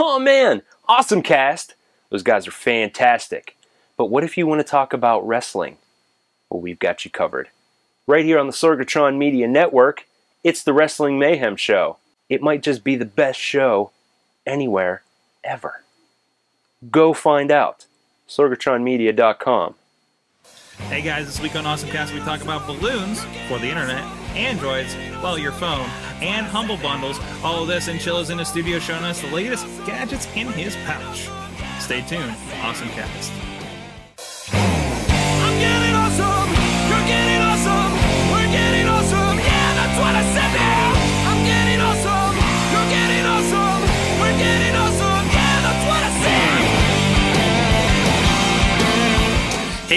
Oh man, awesome cast. Those guys are fantastic. But what if you want to talk about wrestling? Well, we've got you covered. Right here on the Sorgatron Media Network, it's the Wrestling Mayhem Show. It might just be the best show anywhere, ever. Go find out. SorgatronMedia.com. Hey guys, this week on Awesome Cast we talk about balloons for the internet, androids, well, your phone, and humble bundles. All of this and Chill is in the studio showing us the latest gadgets in his pouch. Stay tuned. Awesome Cast.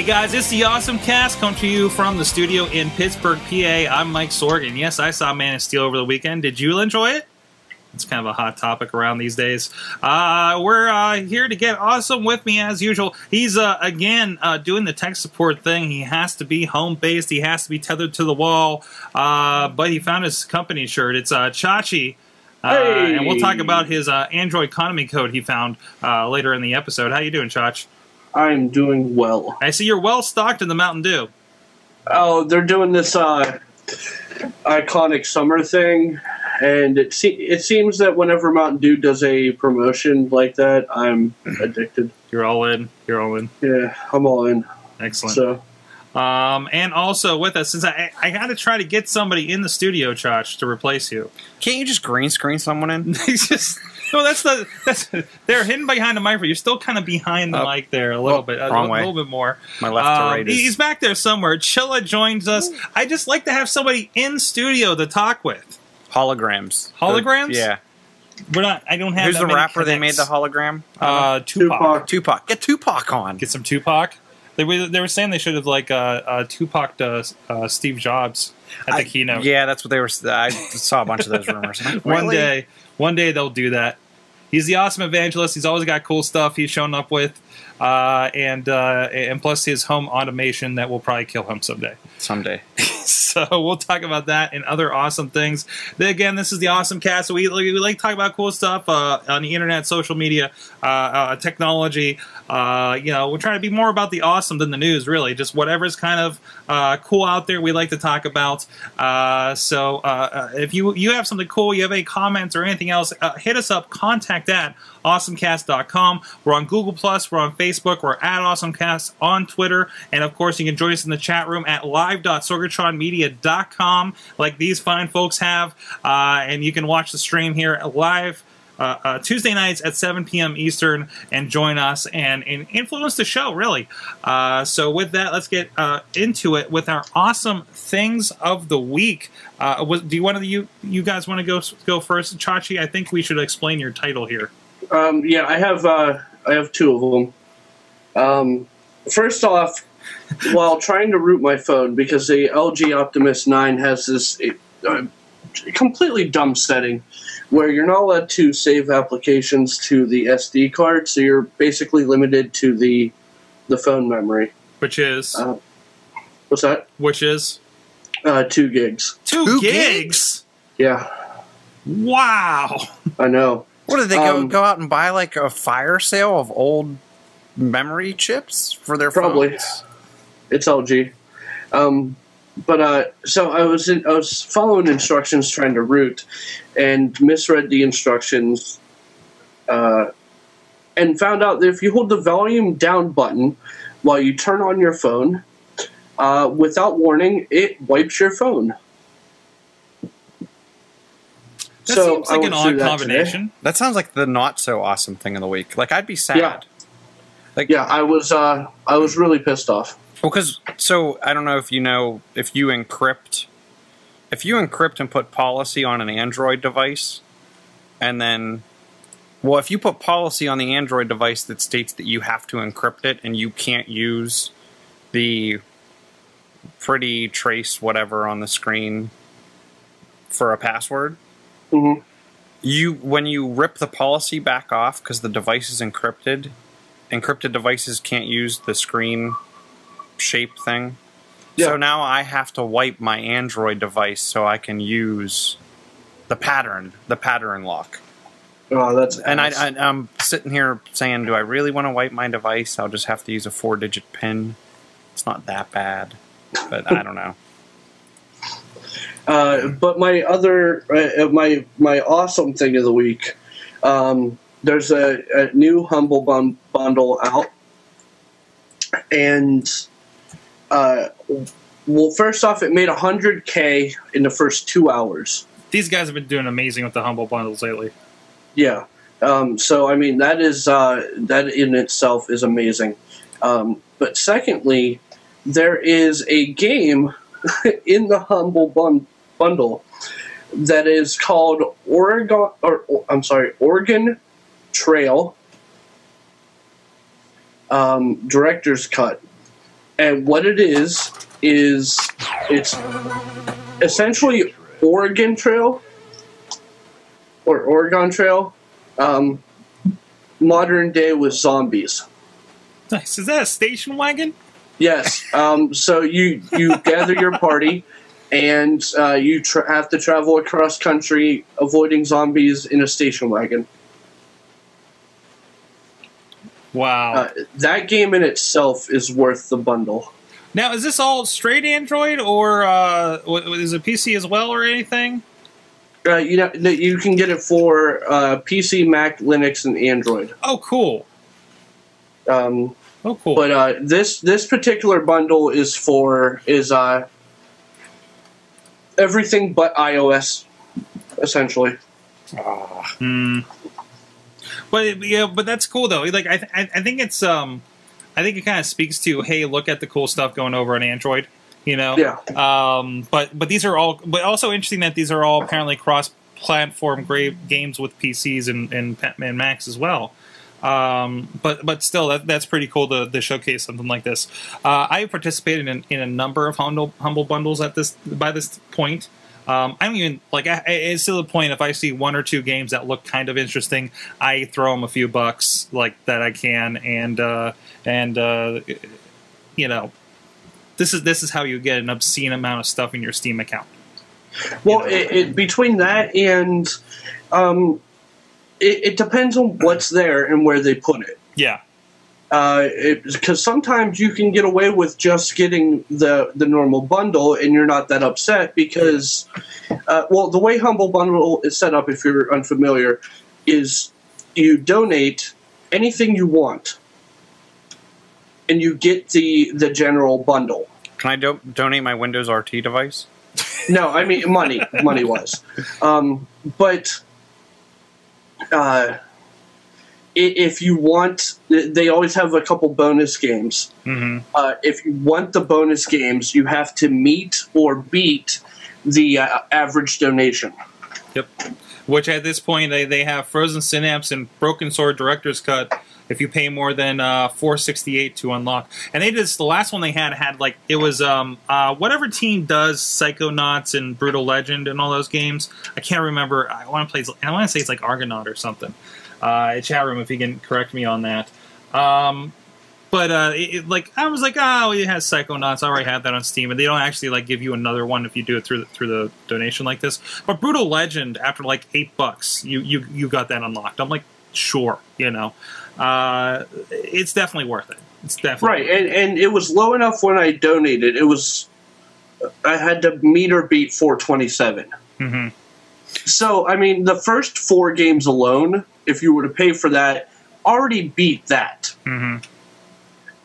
Hey guys, it's the Awesome Cast come to you from the studio in Pittsburgh, PA. I'm Mike Sorg, and Yes, I saw Man of Steel over the weekend. Did you enjoy it? It's kind of a hot topic around these days. Uh, we're uh, here to get awesome with me as usual. He's uh, again uh, doing the tech support thing. He has to be home based. He has to be tethered to the wall. Uh, but he found his company shirt. It's uh, Chachi. Uh, Hey! And we'll talk about his uh, Android economy code he found uh, later in the episode. How you doing, Chach? I'm doing well. I see you're well stocked in the Mountain Dew. Oh, they're doing this uh, iconic summer thing, and it se- it seems that whenever Mountain Dew does a promotion like that, I'm addicted. You're all in. You're all in. Yeah, I'm all in. Excellent. So Um, and also with us, since I I got to try to get somebody in the studio, Chach, to replace you. Can't you just green screen someone in? Just no. That's the that's they're hidden behind the microphone. You're still kind of behind the Oh. mic there a little Oh, bit, a, wrong a way. little bit more. My left Um, to right is. He's back there somewhere. Chilla joins us. I just like to have somebody in studio to talk with. holograms. Holograms? The- yeah. We're not. I don't have. Who's that the many rapper they made the hologram? Uh, Tupac. Tupac. Tupac. Get Tupac on. Get some Tupac. They were they were saying they should have like uh, uh, Tupac to uh, Steve Jobs at the I- keynote. Yeah, that's what they were. I saw a bunch of those rumors. One really? day, one day they'll do that. He's the awesome evangelist. He's always got cool stuff he's shown up with, uh, and uh, and plus his home automation that will probably kill him someday. someday. so we'll talk about that and other awesome things. Then again, this is the awesome cast. So we, we like to talk about cool stuff uh, on the internet, social media, uh, uh, technology. Uh, you know, we're trying to be more about the awesome than the news, really. Just whatever's kind of uh, cool out there, we like to talk about. Uh, so if you you have something cool, you have any comments or anything else, uh, hit us up. Contact at awesomecast.com. We're on Google Plus. We're on Facebook. We're at awesomecast on Twitter, and of course, you can join us in the chat room at live.sorgatronmedia.com, like these fine folks have, uh, and you can watch the stream here live. Uh, uh, Tuesday nights at 7 p.m. Eastern, and join us and, and influence the show, really. Uh, so, with that, let's get uh, into it with our awesome things of the week. Uh, was, do you want to you you guys want to go go first, Chachi? I think we should explain your title here. Um, yeah, I have uh, I have two of them. Um, first off, while trying to root my phone because the LG Optimus Nine has this uh, completely dumb setting where you're not allowed to save applications to the SD card, so you're basically limited to the the phone memory. Which is Uh, What's that? which is Uh, two gigs. two, Two gigs. Yeah, Wow. I know. What did they go Um, go out and buy like a fire sale of old memory chips for their Probably. phones? It's LG. Um, but uh, so I was in, I was following instructions trying to root, and misread the instructions, uh, and found out that if you hold the volume down button while you turn on your phone, uh, without warning, it wipes your phone. That So seems like an odd through that today. combination. That sounds like the not so awesome thing of the week. Like I'd be sad. Yeah. Like Yeah, I was uh, I was really pissed off. Well, because so I don't know if you know if you encrypt, if you encrypt and put policy on an Android device, and then, well, if you put policy on the Android device that states that you have to encrypt it and you can't use the pretty trace whatever on the screen for a password, Mhm. you when you rip the policy back off because the device is encrypted, encrypted devices can't use the screen shape thing. So now I have to wipe my Android device so I can use the pattern, the pattern lock. Oh, that's And I, ass. I, I'm sitting here saying, do I really want to wipe my device? I'll just have to use a four digit PIN. It's not that bad, but I don't know. Uh, but my other, uh, my my awesome thing of the week, um, there's a, a new Humble bun- bundle out, and uh, well, first off, it made 100k in the first two hours. These guys have been doing amazing with the humble bundles lately. Yeah. Um, so I mean that is uh, that in itself is amazing. Um, but secondly, there is a game in the humble bun- bundle that is called Oregon or, or- I'm sorry Oregon Trail um, Director's Cut, and what it is is it's essentially Oregon Trail or Oregon Trail, um, modern day with zombies. Nice. Is that a station wagon? Yes. Um, so you you gather your party, and uh, you tra- have to travel across country, avoiding zombies in a station wagon. Wow. Uh, that game in itself is worth the bundle. now, is this all straight Android or uh, is it PC as well or anything? Uh, you know you can get it for uh, PC, Mac, Linux, and Android. Oh, cool. Um, Oh, cool. but uh, this this particular bundle is for is uh, everything but iOS, essentially. Hmm. But yeah, but that's cool though. Like I, th- I think it's um, I think it kind of speaks to hey, look at the cool stuff going over on Android. You know. Yeah. Um. But but these are all. But also interesting that these are all apparently cross-platform great games with PCs and and, and Macs as well. Um, but but still, that, that's pretty cool to, to showcase something like this. Uh, I have participated in, in a number of humble humble bundles at this by this point. Um, I don't even like. I, it's to the point if I see one or two games that look kind of interesting, I throw them a few bucks like that I can, and uh, and uh, you know, this is this is how you get an obscene amount of stuff in your Steam account. Well, it, it, between that and um, it, it depends on what's there and where they put it. Yeah, Because sometimes you can get away with just getting the the normal bundle, and you're not that upset because, uh, well, the way Humble Bundle is set up, if you're unfamiliar, is you donate anything you want, and you get the the general bundle. Can I do- donate my Windows RT device? No, I mean money, money wise. Um, but uh, if you want, they always have a couple bonus games. hmm Uh, if you want the bonus games, you have to meet or beat the uh, average donation. Yep. Which at this point they, they have Frozen Synapse and Broken Sword Director's Cut. If you pay more than uh, four sixty eight to unlock, and they did this, the last one they had had like it was um uh whatever team does Psychonauts and Brutal Legend and all those games. I can't remember. I want to play. I want to say it's like Argonaut or something. Uh, chat room if you can correct me on that. Um, but uh, it, it- like I was like, oh, it has Psychonauts. I already had that on Steam, and they don't actually like give you another one if you do it through the, through the donation like this. But Brutal Legend, after like eight bucks, you you you got that unlocked. I'm like, sure, you know, uh, it's definitely worth it. It's definitely Right, and, and it was low enough when I donated. It was I had to meet or beat 427. hmm So, I mean, the first four games alone, if you were to pay for that, already beat that. hmm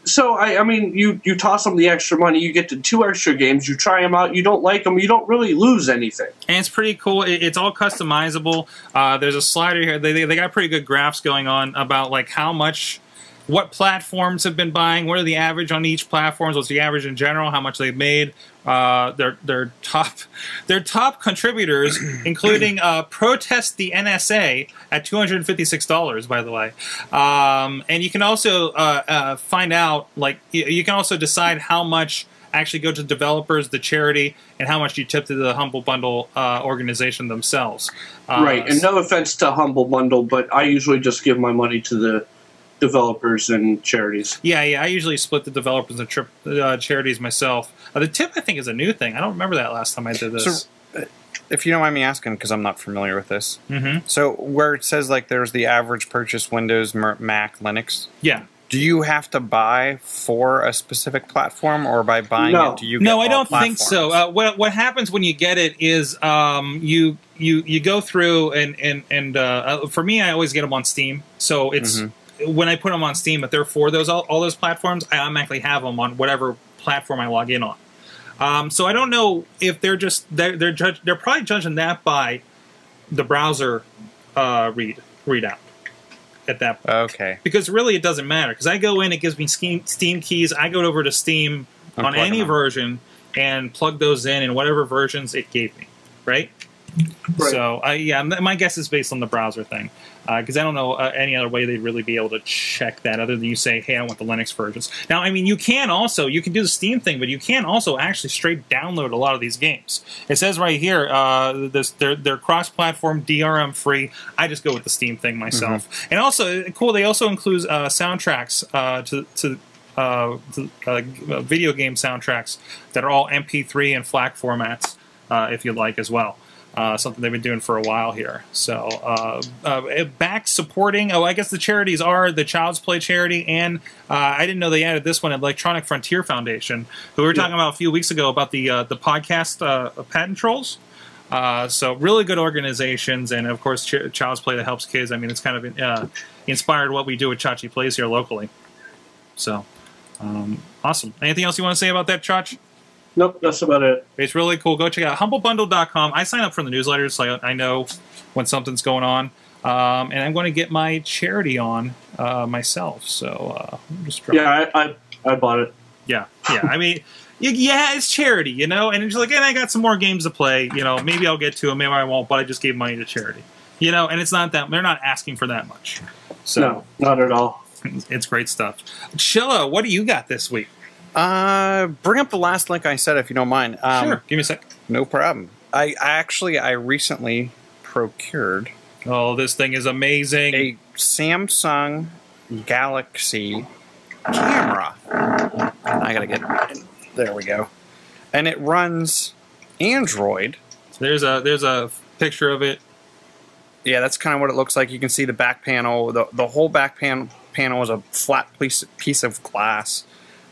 So, I, I mean, you, you toss them the extra money, you get to two extra games, you try them out, you don't like them, you don't really lose anything. and it's pretty cool. It, it's all customizable. Uh, there's a slider here. They, they they got pretty good graphs going on about like how much, what platforms have been buying, what are the average on each platform, what's the average in general, how much they've made. Uh, their their top their top contributors, including uh, protest the NSA at two hundred and fifty six dollars. By the way, um, and you can also uh, uh, find out like you, you can also decide how much actually go to developers, the charity, and how much you tip to the Humble Bundle uh, organization themselves. Uh, right, and no offense to Humble Bundle, but I usually just give my money to the developers and charities. Yeah, yeah. I usually split the developers and trip, uh, charities myself. Uh, the tip, I think, is a new thing. I don't remember that last time I did this. So, if you don't mind me asking, because I'm not familiar with this. Mm-hmm. So where it says like there's the average purchase Windows, Mac, Linux. Yeah. Do you have to buy for a specific platform, or by buying No. it, do you? no, I don't think so. Uh, what what happens when you get it is um, you you you go through and and and uh, uh, for me, I always get them on Steam. So it's Mm-hmm. When I put them on Steam, if they're for those all, all those platforms, I automatically have them on whatever platform I log in on. Um, so I don't know if they're just they're they're judge, they're probably judging that by the browser uh, read readout at that point okay. because really it doesn't matter because I go in, it gives me Steam, Steam keys. I go over to Steam And on any them version and plug those in in whatever versions it gave me, right? Right. So, I yeah, my guess is based on the browser thing because I don't know uh, any other way they'd really be able to check that other than you say, "Hey, I want the Linux versions." Now, I mean, you can also you can do the Steam thing, but you can also actually straight download a lot of these games. It says right here, uh, this they're they're cross-platform, DRM free. I just go with the Steam thing myself, and also cool. They also include uh, soundtracks uh, to to. Uh, uh, video game soundtracks that are all MP3 and FLAC formats, uh, if you like, as well uh, something they've been doing for a while here. So uh, uh, back supporting. Oh, I guess the charities are the Child's Play charity, and uh, I didn't know they added this one, Electronic Frontier Foundation, who we were talking about a few weeks ago about the uh, the podcast uh, patent trolls. Uh, so really good organizations, and of course Ch- Child's Play that helps kids. I mean, it's kind of uh, inspired what we do with Chachi Plays here locally. So um, awesome. Anything else you want to say about that, Chach? Nope, that's about it. It's really cool. Go check it out humblebundle.com. I sign up for the newsletters so I, I know when something's going on. Um, and I'm going to get my charity on uh, myself. So uh, I'm just trying. Yeah, I, I, I bought it. yeah, yeah. I mean, yeah, it's charity, you know. And it's like, and I got some more games to play. You know, maybe I'll get to them, maybe I won't. But I just gave money to charity. You know, and it's not that they're not asking for that much. So No, not at all. it's great stuff. Chilla, what do you got this week? Uh, bring up the last link I said if you don't mind. Um, sure, give me a sec. No problem. I, I actually I recently procured Oh, this thing is amazing. a Samsung Galaxy camera. I gotta get there. We go, and it runs Android. There's a there's a picture of it. Yeah, that's kind of what it looks like. You can see the back panel. the The whole back pan, panel is a flat piece piece of glass.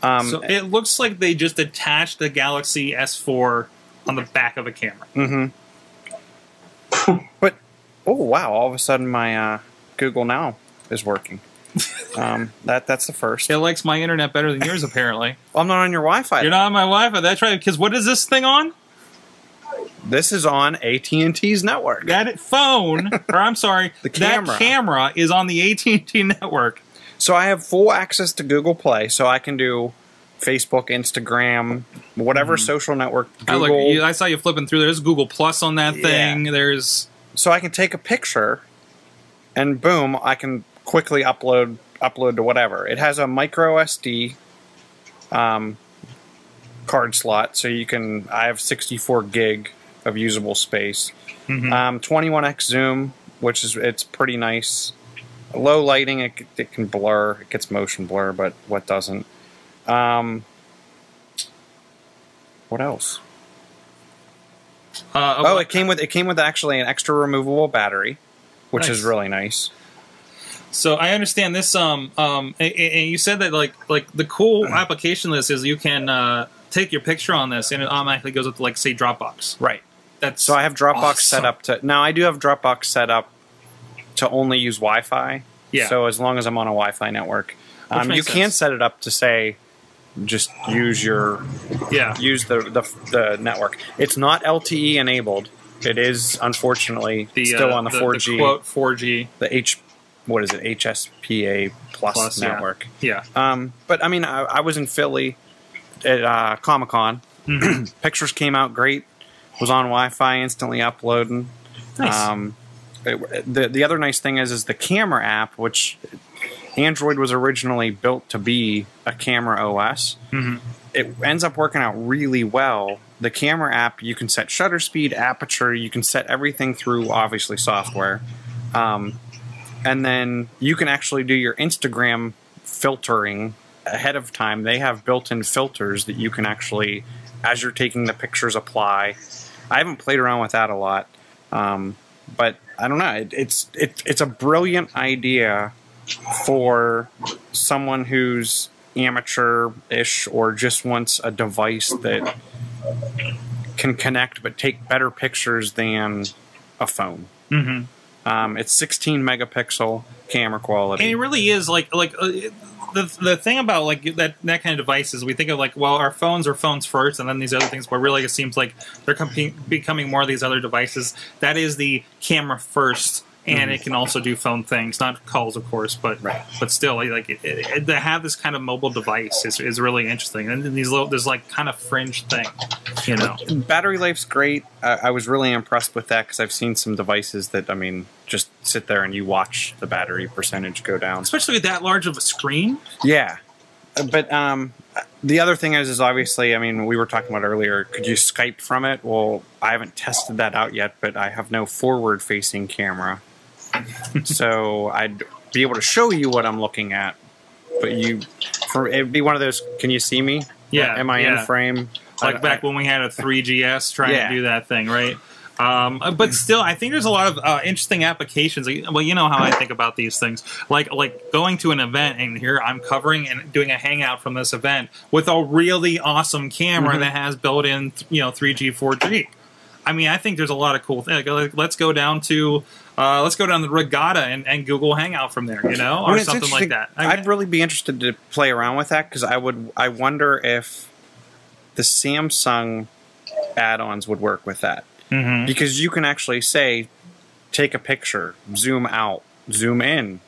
Um, So it looks like they just attached the Galaxy S4 on the back of a camera. hmm but oh wow! All of a sudden, my uh, Google Now is working. um, that that's the first. It likes my internet better than yours, apparently. Well, I'm not on your Wi-Fi. You're not on my Wi-Fi. That's right. Because what is this thing on? This is on AT and T's network. That phone, or I'm sorry, The camera. That camera is on the AT&T network. So I have full access to Google Play, so I can do Facebook, Instagram, whatever social network. Mm-hmm. I, Google. like, you- I saw you flipping through. There's Google Plus on that thing. Yeah. There's so I can take a picture, and boom, I can quickly upload upload to whatever. It has a micro SD um, card slot, so you can. I have 64 gig of usable space. Mhm. Um, 21x zoom, which is it's pretty nice. Low lighting, it, it can blur. It gets motion blur, but what doesn't? Um, what else? uh, Oh, it came with it came with actually an extra removable battery, which is really nice. So I understand this. Um, um, and, and you said that like like the cool application list is you can uh, take your picture on this and it automatically goes up to like say Dropbox. Right. That's So I have Dropbox awesome. set up to now. I do have Dropbox set up to only use Wi-Fi. Yeah. So as long as I'm on a Wi-Fi network, um, you makes can set it up to say just use your yeah. use the the, the network. It's not LTE enabled. It is unfortunately The, still uh, on the the, 4G, The quote 4G. the H, what is it, HSPA plus, Plus, network. Yeah. Um, but I mean, I, I was in Philly at uh, Comic Con. Mm-hmm. Pictures came out great. Was on Wi-Fi, instantly uploading. Nice. Um, the the other nice thing is is the camera app, which Android was originally built to be a camera OS. Mhm. It ends up working out really well. The camera app, you can set shutter speed, aperture, you can set everything through obviously software, um, and then you can actually do your Instagram filtering ahead of time. They have built-in filters that you can actually, as you're taking the pictures, apply. I haven't played around with that a lot, um, but I don't know. It, it's it, it's a brilliant idea for someone who's amateur-ish or just wants a device that can connect but take better pictures than a phone. Mhm. Um, it's 16 megapixel camera quality. and it really is like like uh, the the thing about like that that kind of device is we think of like well our phones are phones first and then these other things but really it seems like they're com- becoming more of these other devices. That is the camera first and it can also do phone things not calls of course but Right. but still like it, it, to have this kind of mobile device is, is really interesting and these little there's like kind of fringe thing you know battery life's great. I, I was really impressed with that because I've seen some devices that I mean just sit there and you watch the battery percentage go down. especially with that large of a screen Yeah, but um, the other thing is, is obviously, I mean, we were talking about earlier. Could you Skype from it? Well, I haven't tested that out yet, but I have no forward-facing camera, so I'd be able to show you what I'm looking at. But you, for it'd be one of those. Can you see me? Yeah, Am I yeah. in frame? like I- back I- when we had a 3GS trying Yeah. to do that thing, right? Um, uh, but still, I think there's a lot of uh, interesting applications. Well, you know how I think about these things, like like going to an event and here I'm covering and doing a hangout from this event with a really awesome camera Mhm. that has built-in, you know, 3G, 4G. I mean, I think there's a lot of cool things. Like, let's go down to uh, let's go down the Regatta and, and Google Hangout from there, you know, or something like that. I I'd really be interested to play around with that because I would. I wonder if the Samsung add-ons would work with that Mhm. because you can actually say, take a picture, zoom out, zoom in.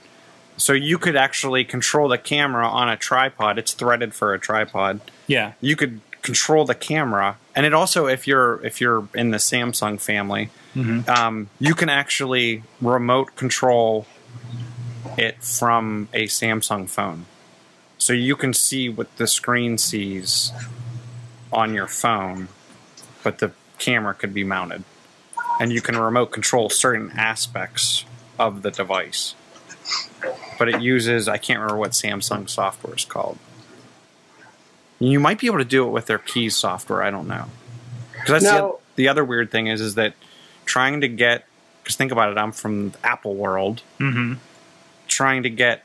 So you could actually control the camera on a tripod. It's threaded for a tripod. yeah, You could control the camera, and it also, if you're if you're in the Samsung family, Mhm. um, you can actually remote control it from a Samsung phone. So you can see what the screen sees on your phone, but the camera could be mounted. And you can remote control certain aspects of the device. But it uses, I can't remember what Samsung software is called. You might be able to do it with their keys software, I don't know. Because that's the, Now- oth- the other weird thing is, is that trying to get, because think about it, I'm from the Apple world hmm trying to get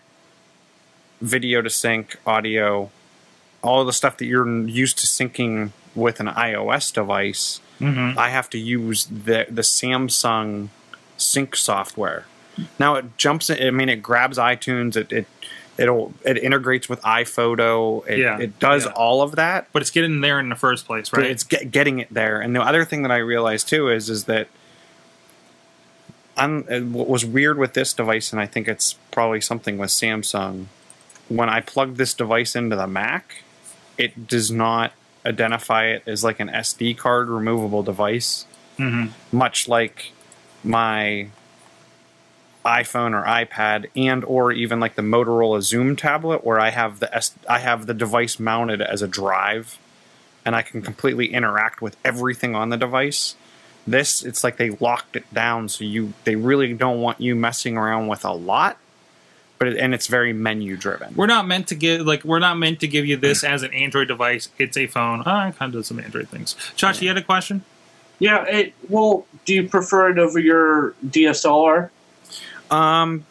video to sync, audio, all of the stuff that you're used to syncing with an iOS device, hmm I have to use the the Samsung sync software. Now it jumps. in- I mean, it grabs iTunes. It it it'll it integrates with iPhoto. It, Yeah, it does yeah. all of that. but it's getting there in the first place, right? it's get, getting it there. And the other thing that I realized too is is that I'm, uh, what was weird with this device, and I think it's probably something with Samsung. When I plug this device into the Mac, it does not identify it as like an SD card removable device, hmm much like my iPhone or iPad and or even like the Motorola Xoom tablet where I have the S- I have the device mounted as a drive and I can completely interact with everything on the device. This it's like they locked it down so you they really don't want you messing around with a lot but it, and it's very menu driven. We're not meant to give like we're not meant to give you this mm. as an Android device. It's a phone. Oh, I kind of do some Android things. Josh, you had a question? Yeah, it, well, do you prefer it over your DSLR? Um.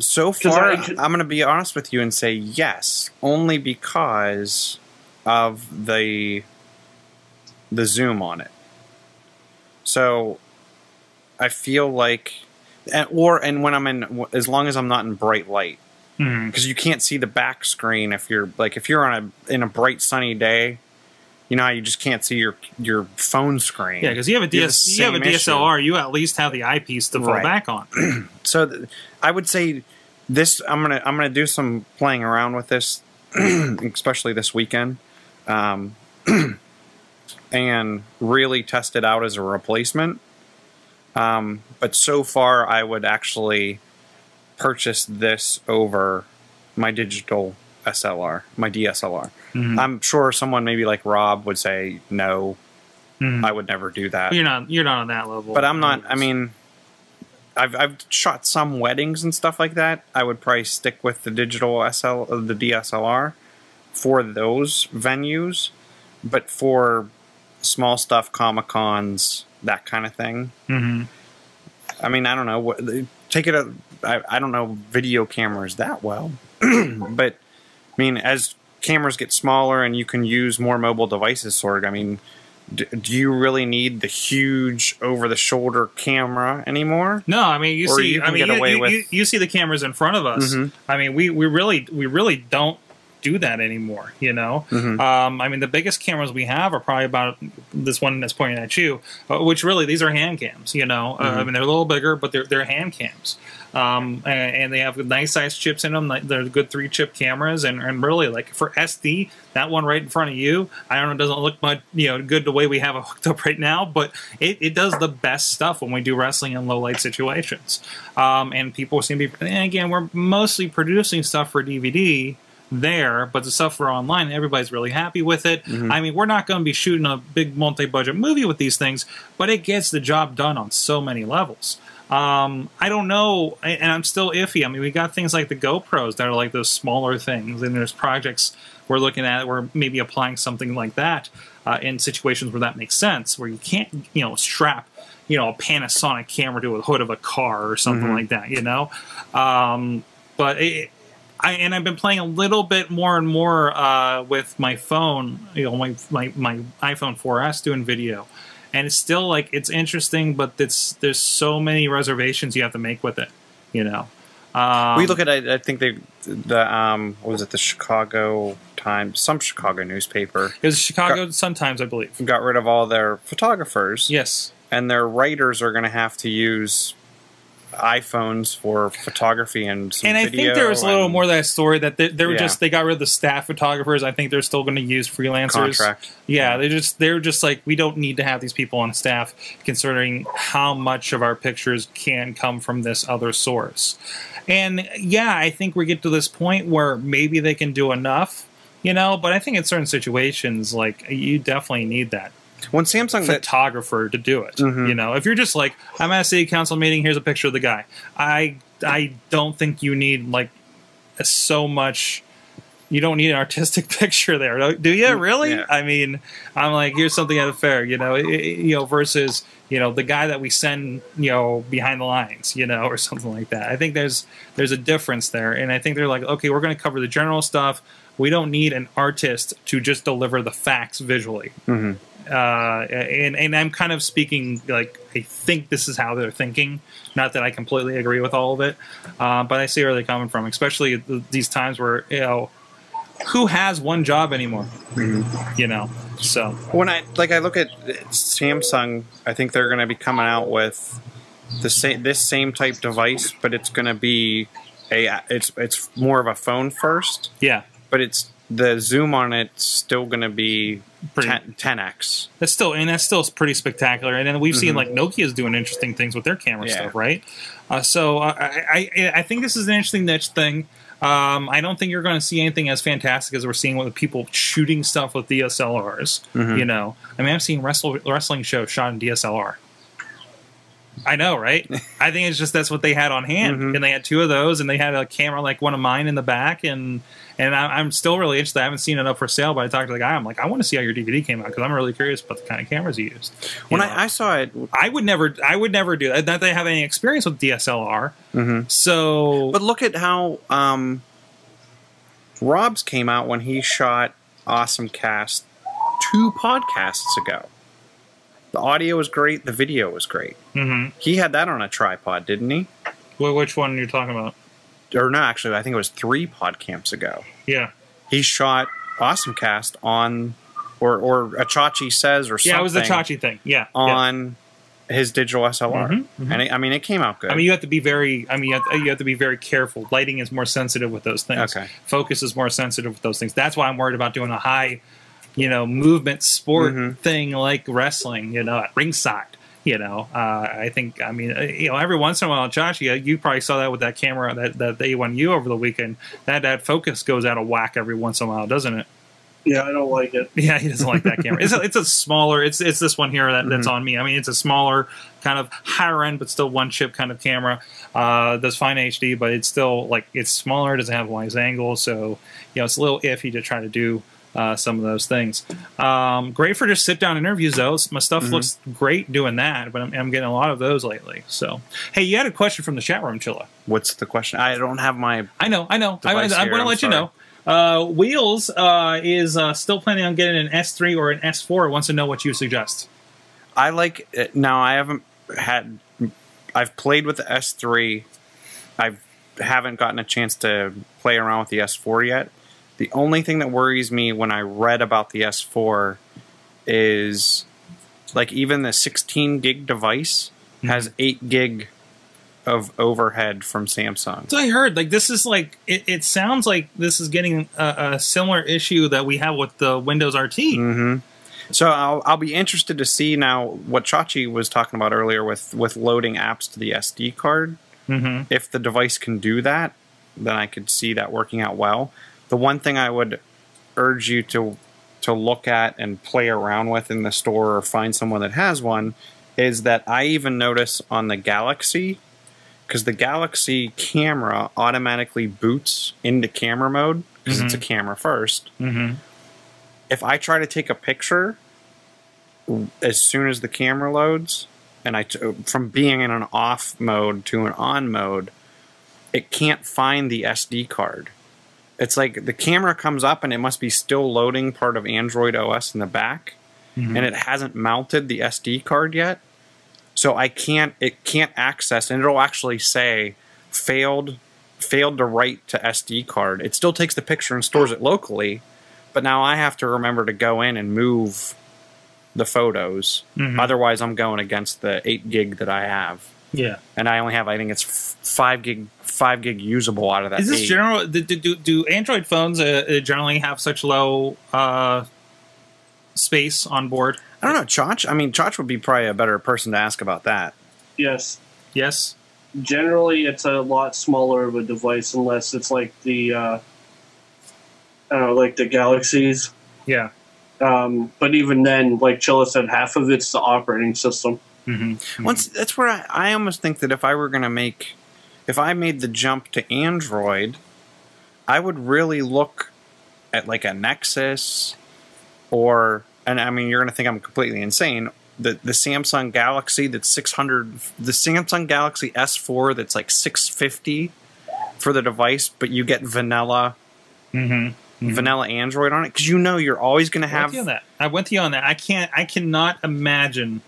So far, I, I'm going to be honest with you and say yes, only because of the the zoom on it. So I feel like, and, or and when I'm in, as long as I'm not in bright light, Hmm. because you can't see the back screen if you're like if you're on a in a bright sunny day. You know you just can't see your your phone screen. Yeah, because you have a DS, you have a same issue. DSLR. You at least have the eyepiece to fall Right. back on. so th- I would say this. I'm gonna I'm gonna do some playing around with this, especially this weekend, um, and really test it out as a replacement. Um, but so far, I would actually purchase this over my digital SLR, my DSLR. Mhm. I'm sure someone maybe like Rob would say no. Mhm. I would never do that You're not you're not on that level. but I'm not. I mean, I've I've shot some weddings and stuff like that. I would probably stick with the digital SL, uh, the DSLR, for those venues. But for small stuff, comic cons, that kind of thing. hmm I mean, I don't know. What, take it. A, I, I don't know video cameras that well, but I mean, as cameras get smaller and you can use more mobile devices, sort of. I mean, do, do you really need the huge over-the-shoulder camera anymore? No, I mean you Or see, you I can mean get you, away you, with- you, you see the cameras in front of us. I mean we, we really we really don't that anymore. You know, Mhm. um, I mean the biggest cameras we have are probably about this one that's pointing at you, uh, which really these are hand cams. You know, uh, Mm-hmm. I mean they're a little bigger, but they're they're hand cams. Um, and, and they have nice size chips in them. like, They're good three chip cameras, and, and really like for SD, that one right in front of you, I don't know, doesn't look much you know good the way we have it hooked up right now, but it, it does the best stuff when we do wrestling in low light situations. Um, and people seem to be, and again, we're mostly producing stuff for DVD there, but the stuff for online, everybody's really happy with it. I mean, we're not going to be shooting a big multi budget movie with these things, but it gets the job done on so many levels. Um, I don't know, and I'm still iffy. I mean, we got things like the GoPros that are like those smaller things, and there's projects we're looking at where maybe applying something like that uh, in situations where that makes sense, where you can't, you know, strap, you know, a Panasonic camera to a hood of a car or something like that, you know. Um, but it, I and I've been playing a little bit more and more uh, with my phone, you know, my, my my iPhone 4S doing video, and it's still like it's interesting, but it's there's so many reservations you have to make with it, you know. Um, we look at. I, I think they the um what was it the Chicago Times some Chicago newspaper it was Chicago Sun-Times I believe. got rid of all their photographers. Yes, and their writers are going to have to use iPhones for photography and some and I think there was a little more of that story that they, they were Yeah. just they got rid of the staff photographers. I think they're still going to use freelancers. contract. Yeah, they just they're just like we don't need to have these people on staff, considering how much of our pictures can come from this other source. And yeah, I think we get to this point where maybe they can do enough, you know. But I think in certain situations, like you definitely need that When Samsung that photographer to do it. Mhm. You know, if you're just like, I'm at a city council meeting, here's a picture of the guy. I I don't think you need like so much. You don't need an artistic picture there, do- you? Really? Yeah. I mean, I'm like, here's something at a fair, you know, it- you know, versus you know the guy that we send, you know, behind the lines, you know, or something like that. I think there's there's a difference there, and I think they're like, okay, we're going to cover the general stuff. We don't need an artist to just deliver the facts visually Mhm. Uh, and and I'm kind of speaking like I think this is how they're thinking. Not that I completely agree with all of it, uh, but I see where they're coming from, especially these times where you know who has one job anymore. You know, so. When I like I look at Samsung, I think they're going to be coming out with the same this same type device, but it's going to be a it's it's more of a phone first, yeah, but it's the zoom on it's still going to be Pretty- 10, 10x. that's still and that's still pretty spectacular. And then we've seen like Nokia's doing interesting things with their camera Yeah. stuff, right? Uh, so uh, I, I I think this is an interesting niche thing. Um, I don't think you're going to see anything as fantastic as we're seeing with people shooting stuff with DSLRs. You know, I mean, I've seen wrestle, wrestling shows shot in DSLR. I know, right? I think it's just that's what they had on hand, Mhm. and they had two of those, and they had a camera like one of mine in the back, and and I, I'm still really interested. I haven't seen it up for sale, but I talked to the guy. I'm like, I want to see how your DVD came out because I'm really curious about the kind of cameras you used. You When? I, I saw it, I would never, I would never do that. Not that I have any experience with DSLR, Mhm. so But look at how um, Rob's came out when he shot Awesome Cast two podcasts ago. The audio was great. The video was great. Mhm. He had that on a tripod, didn't he? Wh- which one are you're talking about? Or no, actually, I think it was three podcamps ago. Yeah, He shot Awesome Cast on, or or Achachi says or something. yeah, it was the Chachi thing. Yeah, yeah. on his digital SLR, Mhm, and it, I mean, it came out good. I mean, you have to be very. I mean, you have, to, you have to be very careful. Lighting is more sensitive with those things. Okay. Focus is more sensitive with those things. That's why I'm worried about doing a high, you know, movement sport Mhm. thing like wrestling. You know, at ringside. You know, uh, I think. I mean, uh, you know, every once in a while, Josh, you, you probably saw that with that camera that that the A1U over the weekend. That that focus goes out of whack every once in a while, doesn't it? Yeah, I don't like it. Yeah, he doesn't like that camera. It's a, it's a smaller. It's it's this one here that, that's on me. I mean, it's a smaller, kind of higher end, but still one chip kind of camera. Uh, does fine HD, but it's still like it's smaller. Doesn't have wide angle, so you know it's a little iffy to try to do uh, some of those things. Um, great for just sit down interviews though. My stuff looks great doing that, but I'm, I'm getting a lot of those lately. So, hey, you had a question from the chat room, Chilla. What's the question? I don't have my. I know, I know. I, am going to let you know. Uh, Wheels uh, is uh, still planning on getting an S3 or an S4. Wants to know what you suggest. I like it. now. I haven't had. I've played with the S3. I've haven't gotten a chance to play around with the S4 yet. The only thing that worries me when I read about the S4 is like even the 16 gig device has 8 gig of overhead from Samsung. So I heard like this is like it, it sounds like this is getting a, a similar issue that we have with the Windows RT. hmm So I'll, I'll be interested to see now what Chachi was talking about earlier with with loading apps to the SD card. Mm-hmm. If the device can do that, then I could see that working out well. The one thing I would urge you to to look at and play around with in the store or find someone that has one is that I even notice on the Galaxy because the Galaxy camera automatically boots into camera mode because it's a camera first Mm-hmm. if I try to take a picture as soon as the camera loads, and I t- from being in an off mode to an on mode, it can't find the SD card. It's like the camera comes up and it must be still loading part of Android OS in the back, and it hasn't mounted the SD card yet. So I can't. It can't access, and it'll actually say failed failed to write to SD card. It still takes the picture and stores it locally, but now I have to remember to go in and move the photos. Mhm. Otherwise, I'm going against the eight gig that I have, Yeah. and I only have I think it's f- five gig five gig usable out of that. Is this eight. general? Do, do, do Android phones uh, uh, generally have such low uh, space on board? I don't know, Chach. I mean, Chach would be probably a better person to ask about that. Yes. Yes. Generally, it's a lot smaller of a device unless it's like the, uh, I don't know, like the Galaxies. Yeah. Um, but even then, like Chilla said, half of it's the operating system. Mm-hmm. Once that's where I, I almost think that if I were going to make, if I made the jump to Android, I would really look at like a Nexus, or and I mean you're going to think I'm completely insane. The the Samsung Galaxy that's 600, the Samsung Galaxy S4 that's like 650 for the device, but you get vanilla Mm-hmm. vanilla Android on it because you know you're always going to I went have on that. I went to you on that. I can't. I cannot imagine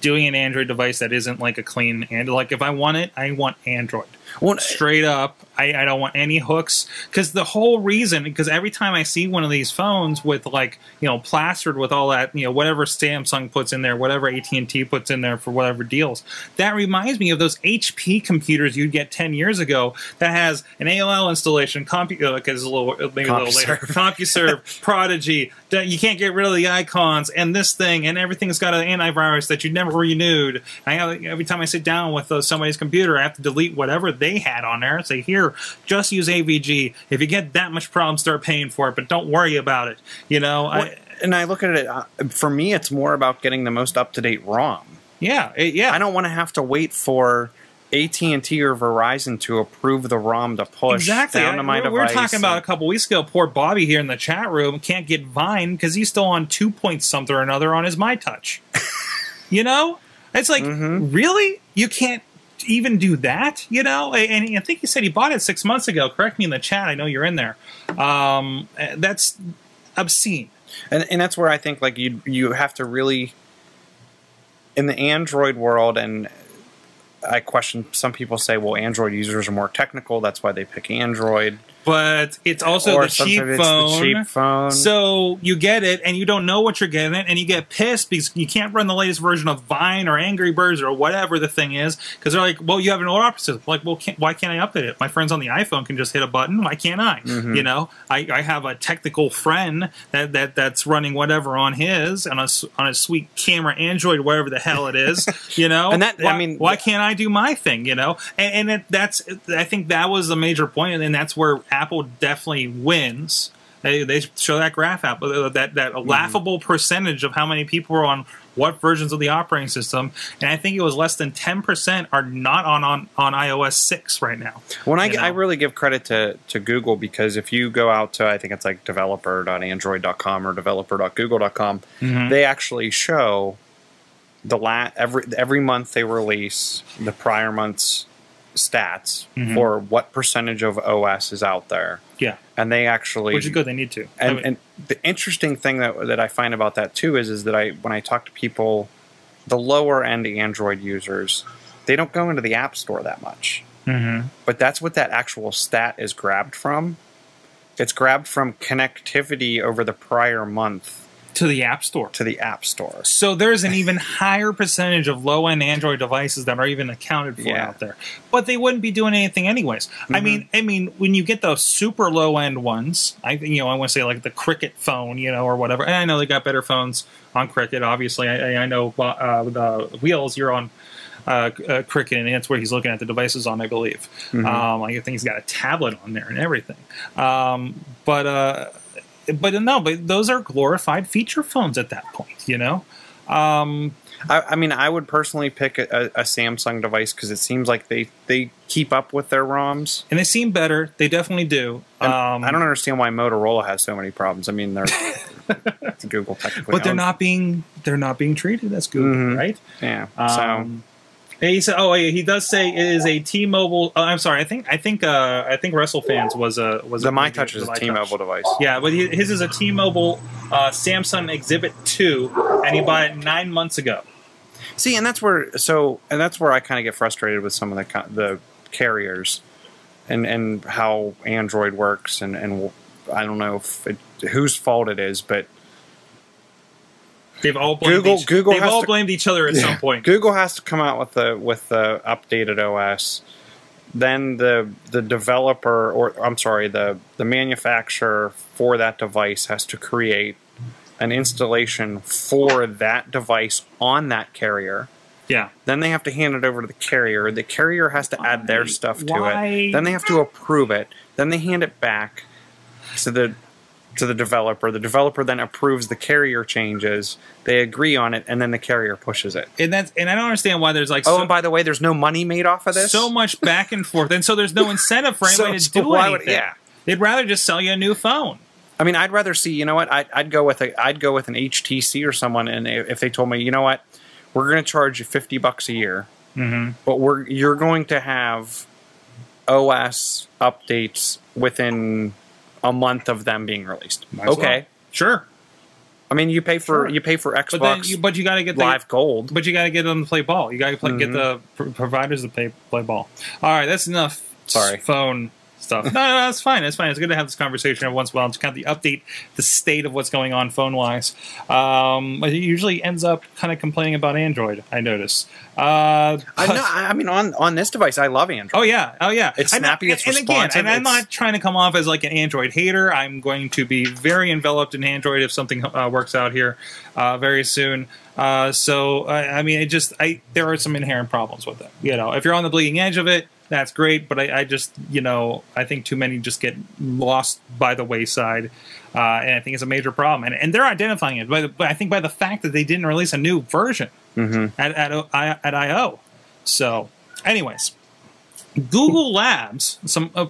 doing an Android device that isn't like a clean and like if I want it, I want Android. Well, straight up. I, I don't want any hooks because the whole reason because every time I see one of these phones with like you know plastered with all that you know whatever Samsung puts in there, whatever AT and T puts in there for whatever deals, that reminds me of those HP computers you'd get ten years ago that has an AOL installation, compu uh, it's a little maybe a little later, CompuServe. CompuServe, Prodigy. that You can't get rid of the icons and this thing and everything's got an antivirus that you never renewed. I have every time I sit down with uh, somebody's computer, I have to delete whatever they had on there and say, "Here, just use AVG. If you get that much problem, start paying for it, but don't worry about it." You know, Well, I, and I look at it uh, for me, it's more about getting the most up to date ROM. yeah, it- yeah. I don't want to have to wait for AT and T or Verizon to approve the ROM to push Exactly. down to my we we were talking about a couple weeks ago. Poor Bobby here in the chat room can't get Vine because he's still on two point something or another on his myTouch. you know, it's like Mhm. really you can't even do that. You know, and I think he said he bought it six months ago. Correct me in the chat. I know you're in there. Um, that's obscene. and, and that's where I think like you you have to really in the Android world and I question some people say well Android users are more technical that's why they pick Android But it's also the cheap phone. the cheap phone So you get it, and you don't know what you're getting, and you get pissed because you can't run the latest version of Vine or Angry Birds or whatever the thing is, because they're like, "Well, you have an old operating system." Like, well, can't, why can't I update it? My friends on the iPhone can just hit a button. Why can't I? Mm-hmm. You know, I, I have a technical friend that, that that's running whatever on his on a on a sweet camera Android, whatever the hell it is. You know, And that- I mean- why can't I do my thing? You know, and, and it, that's I think that was a major point, and that's where Apple definitely wins They, they show that graph out, uh, that that Mm-hmm. laughable percentage of how many people are on what versions of the operating system, and I think it was less than ten percent are not on, on on iOS six right now. When I, I really give credit to, to Google because if you go out to I think it's like developer.android.com or developer.google.com, Mm-hmm. they actually show the la- every every month they release the prior month's stats Mm-hmm. for what percentage of OS is out there, Yeah, and they actually which is good. They need to. I and, mean, and the interesting thing that that I find about that too is is that I when I talk to people, the lower end Android users, they don't go into the App Store that much. mhm. But that's what that actual stat is grabbed from. It's grabbed from connectivity over the prior month to the App Store. to the App Store. So there's an even higher percentage of low end Android devices that are even accounted for Yeah. out there. But they wouldn't be doing anything anyways. I mean, I mean, when you get those super low end ones, I you know I want to say like the Cricket phone, you know, or whatever. And I know they got better phones on Cricket. Obviously, I, I- know uh, the wheels you're on. Uh, uh, Cricket, and that's where he's looking at the devices on, I believe. Um, I think he's got a tablet on there and everything. Um, but uh, but no, but those are glorified feature phones at that point, you know. Um, I, I mean, I would personally pick a, a Samsung device because it seems like they, they keep up with their ROMs. and they seem better. They definitely do. Um, I don't understand why Motorola has so many problems. I mean, they're it's Google technically, but they're owns- not being they're not being treated as Google, Mhm. right? Yeah. Um, and he said, "Oh, yeah, he does say it is a T-Mobile. Oh, I'm sorry. I think I think uh, I think WrestleFans was a was so a the myTouch is the a T-Mobile device. Yeah, but his is a T-Mobile uh, Samsung Exhibit Two, and he bought it nine months ago. See, and that's where so and that's where I kind of get frustrated with some of the the carriers and and how Android works and and I don't know if it, whose fault it is, but They've all blamed Google- each, Google they've all to- blamed each other at some point. Google has to come out with the with the updated OS. Then the the developer or I'm sorry, the the manufacturer for that device has to create an installation for that device on that carrier. Yeah, Then they have to hand it over to the carrier. The carrier has to add their stuff to Why? it. Then they have to approve it. Then they hand it back to the to the developer. The developer then approves the carrier changes. They agree on it, and then the carrier pushes it. and that's and I don't understand why there's like Oh, so, and by the way, there's no money made off of this. so much back and forth, and so there's no incentive for So- anybody to so do why would- yeah. They'd rather just sell you a new phone. I mean, I'd rather see. You know what? I'd, I'd go with a. I'd go with an HTC or someone, and if if they told me, you know what, we're going to charge you fifty bucks a year, Mm-hmm. but we're you're going to have OS updates within a month of them being released. Might okay. well. Sure, I mean, you pay for Sure. you pay for but Xbox you, but you got to get the Live Gold. But you got to get them to play ball. You got to play, get the Mm-hmm. pr- providers to play play ball. All right, that's enough. Sorry. phone stuff. No, no, no, that's fine. That's fine. It's good to have this conversation every once in a while to kind of the update the state of what's going on phone wise. Um, it usually ends up kind of complaining about Android. I notice. Uh, I know. I mean, on on this device, I love Android. Oh yeah, oh yeah. It's snappy, it's and again, responsive, and I'm not trying to come off as like an Android hater. I'm going to be very enveloped in Android if something uh, works out here uh, very soon. Uh, so I, I mean, it just I there are some inherent problems with it. You know, if you're on the bleeding edge of it, that's great. But I, I just you know I think too many just get lost by the wayside. Uh, and I think it's a major problem, and, and they're identifying it. By the, but I think by the fact that they didn't release a new version Mm-hmm. at at, at I/O. So, anyways, Google Labs. Some uh,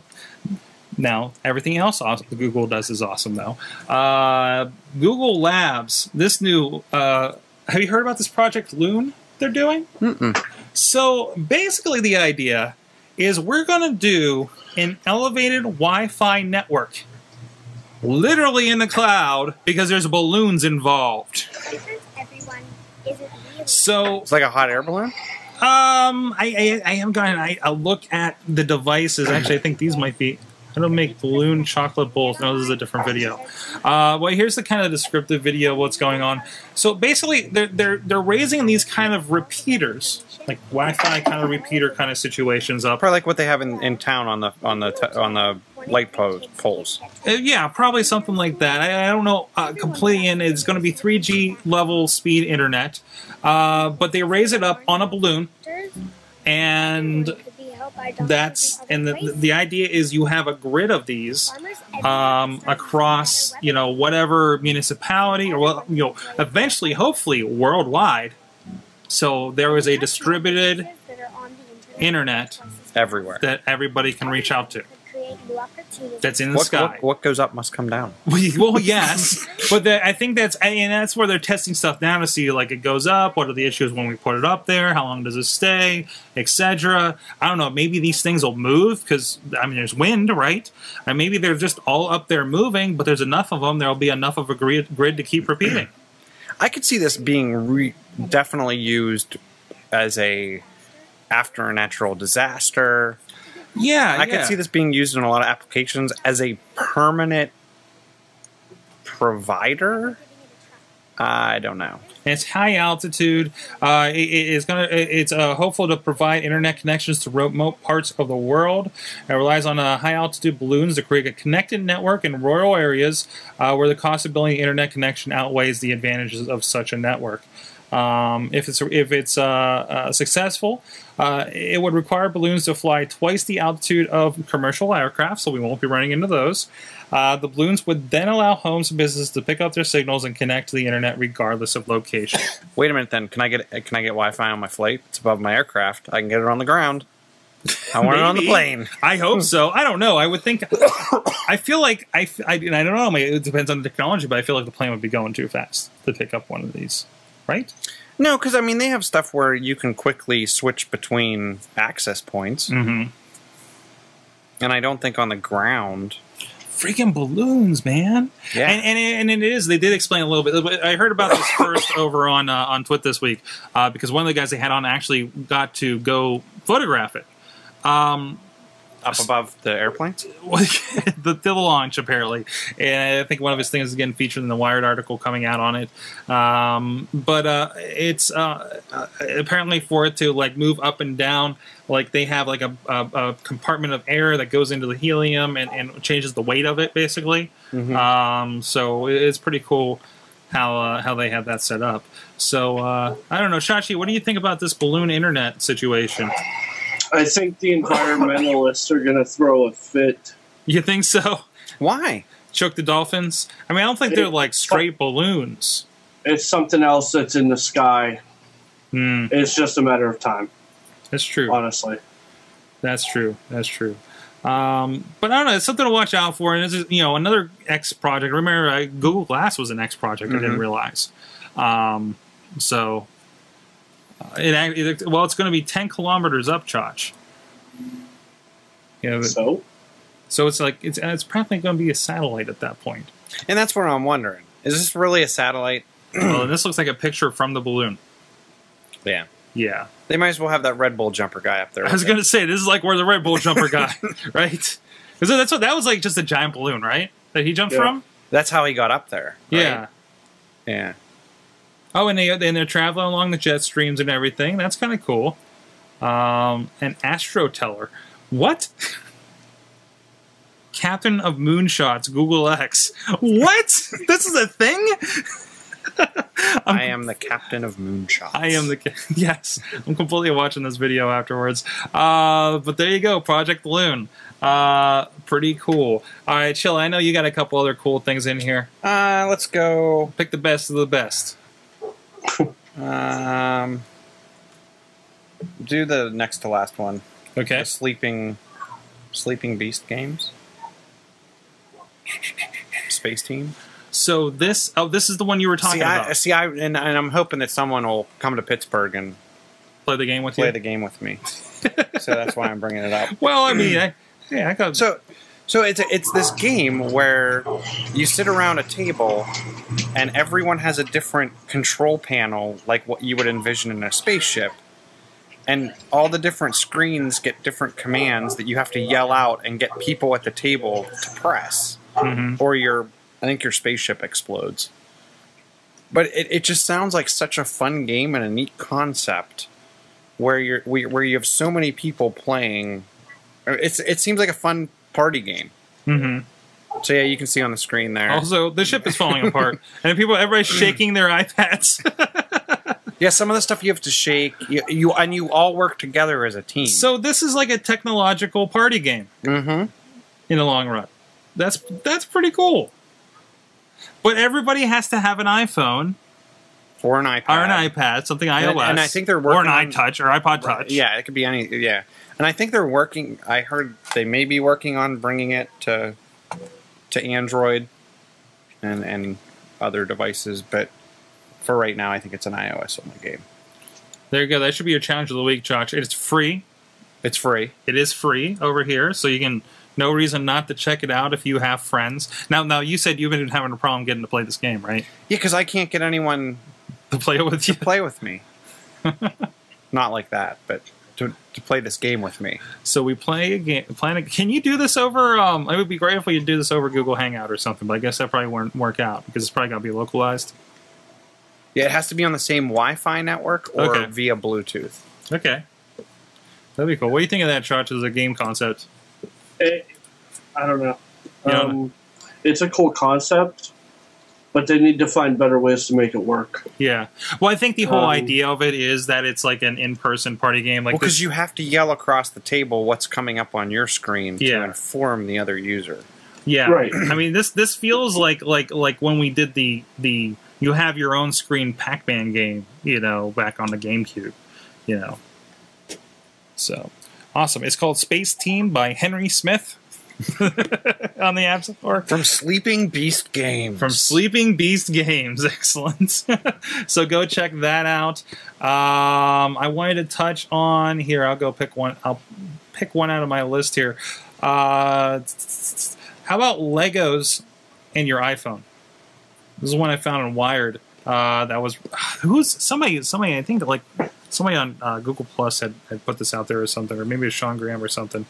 now everything else awesome, Google does is awesome though. Uh, Google Labs. This new. Uh, have you heard about this project Loon? They're doing. Mm-mm. So basically, the idea is we're going to do an elevated Wi-Fi network, literally in the cloud, because there's balloons involved. Because everyone isn't real. So It's like a hot air balloon. Um, I, I, I am going. I, I'll look at the devices. Actually, I think these might be. I don't make balloon chocolate bowls. No, this is a different video. Uh, well, here's the kind of descriptive video of what's going on. So basically, they're they're they're raising these kind of repeaters, like Wi-Fi kind of repeater kind of situations up. Probably like what they have in, in town on the on the t- on the light po- poles. Uh, yeah, probably something like that. I, I don't know uh, completely. And it's going to be 3G level speed internet, uh, but they raise it up on a balloon, and Could be helpful. out by doctors that's and the the idea is you have a grid of these um, across you know whatever municipality or well you know eventually hopefully worldwide so there is a distributed Places that are on the internet everywhere. that everybody can reach out to could create new opportunities. that's in the What, sky what, what goes up must come down. well yes but the, i think that's and that's where they're testing stuff now to see like it goes up what are the issues when we put it up there how long does it stay etc i don't know maybe these things will move because i mean there's wind right and maybe they're just all up there moving but there's enough of them there'll be enough of a grid, grid to keep repeating I could see this being re- definitely used as a after a natural disaster. yeah I could see this being used in a lot of applications as a permanent provider. I don't know. It's high altitude. Uh, it, it is gonna. It's uh, hopeful to provide internet connections to remote parts of the world. It relies on uh, high altitude balloons to create a connected network in rural areas uh, where the cost of building internet connection outweighs the advantages of such a network. Um, if it's if it's uh, uh, successful, it would require balloons to fly twice the altitude of commercial aircraft, so we won't be running into those. Uh, the balloons would then allow homes and businesses to pick up their signals and connect to the internet regardless of location. Wait a minute, then. Can I get can I get Wi-Fi on my flight? It's above my aircraft. I can get it on the ground. I want it on the plane. I hope so. I don't know. I would think. I feel like I. I, I don't know. It depends on the technology, but I feel like the plane would be going too fast to pick up one of these, right? No, because I mean they have stuff where you can quickly switch between access points, Mm-hmm. and I don't think on the ground. Freaking balloons, man! Yeah. and, and and it is. They did explain a little bit. I heard about this first over on uh, on Twitter this week uh, because one of the guys they had on actually got to go photograph it. Um, Up above the airplanes. the, the launch apparently, and I think one of his things is getting featured in the Wired article coming out on it. Um, but uh, it's uh, uh, apparently for it to like move up and down, like they have like a, a, a compartment of air that goes into the helium and, and changes the weight of it basically. Um, so it's pretty cool how uh, how they have that set up. So uh, I don't know, Shachi, what do you think about this balloon internet situation? I think the environmentalists are going to throw a fit. You think so? Why? Choke the dolphins? I mean, I don't think they're like straight balloons. It's something else that's in the sky. Hmm, It's just a matter of time, that's true. honestly. That's true. That's true. Um, but I don't know. It's something to watch out for. And this is, you know, another X project. Remember, uh, Google Glass was an X project. I didn't Mhm. realize. Um, so, it, it well, it's going to be ten kilometers up, Chotch. Yeah, but- So, so it's like it's it's probably going to be a satellite at that point. And that's where I'm wondering. Is this really a satellite? well, this looks like a picture from the balloon. Yeah. Yeah, They might as well have that Red Bull jumper guy up there. I was going to say this is like where the Red Bull jumper guy, right? Because that's what that was like, just a giant balloon, right? That he jumped Yeah. from. That's how he got up there. right? Yeah. Yeah. Oh, and they and they're traveling along the jet streams and everything. That's kind of cool. Um, an Astro Teller. What? Captain of Moonshots, Google X. What? this is a thing? I'm- the captain of moonshots. I am the yes. I'm completely watching this video afterwards. Uh, but there you go, Project Loon. Uh, pretty cool. All right, chill. I know you got a couple other cool things in here. Uh, let's go. Pick the best of the best. Um, do the next to last one. Okay. The sleeping, sleeping beast games. Space Team. So this oh this is the one you were talking see, about. I, see, I and, and I'm hoping that someone will come to Pittsburgh and Play the game with play you. the game with me. so that's why I'm bringing it up. well, I mean, I, yeah, I got So, so it's it's this game where you sit around a table, and everyone has a different control panel, like what you would envision in a spaceship, and all the different screens get different commands that you have to yell out and get people at the table to press, Mhm. or your I think your spaceship explodes. But it, it just sounds like such a fun game and a neat concept, where you're where you have so many people playing it's it seems like a fun party game. hmm So yeah, you can see on the screen there. Also, the ship is falling apart, and people, everybody's shaking their iPads. Yeah, some of the stuff you have to shake. You, you and you all work together as a team. So this is like a technological party game hmm in the long run. That's that's pretty cool. But everybody has to have an iPhone or an iPad or an iPad, something iOS, And- and I think they're or an on- iTouch or iPod Touch. Yeah, it could be any. Yeah, and I think they're working. I heard they may be working on bringing it to to Android and and other devices, but for right now, I think it's an iOS only game. There you go. That should be your challenge of the week, Josh. It's free. It's free. It is free over here, so you can. No reason not to check it out if you have friends. Now, now you said you've been having a problem getting to play this game, right? Yeah, because I can't get anyone To play it with you. to play with me. Not like that, but to to play this game with me. So we play a game. Plan. A, can you do this over? Um, it would be great if we could do this over Google Hangout or something. But I guess that probably won't work out because it's probably going to be localized. Yeah, it has to be on the same Wi-Fi network or Okay. via Bluetooth. Okay, that'd be cool. What do you think of that, Josh? As a game concept? It, I don't know. You don't Um, it's a cool concept, but they need to find better ways to make it work. Yeah. Well, I think the whole Um, idea of it is that it's like an in-person party game. Like Well, because you have to yell across the table what's coming up on your screen Yeah. to inform the other user. Yeah, Right. I mean this this feels like like like when we did the the you have your own screen Pac-Man game, you know, back on the GameCube, you know. So awesome! It's called Space Team by Henry Smith on the App Store. From Sleeping Beast Games. From Sleeping Beast Games, excellent. so go check that out. Um, I wanted to touch on here. I'll go pick one. I'll pick one out of my list here. Uh, how about Legos and your iPhone? This is one I found on Wired. Uh, that was who's somebody. Somebody I think like somebody on uh, Google Plus had, had put this out there or something, or maybe it was Sean Graham or something.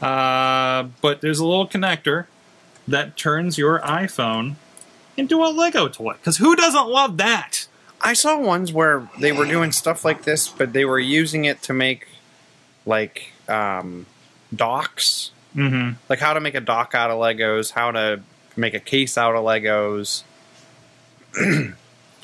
Uh, but there's a little connector that turns your iPhone into a Lego toy. Because who doesn't love that? I saw ones where they were doing stuff like this, but they were using it to make like um, docks, Mm-hmm. like how to make a dock out of Legos, how to make a case out of Legos.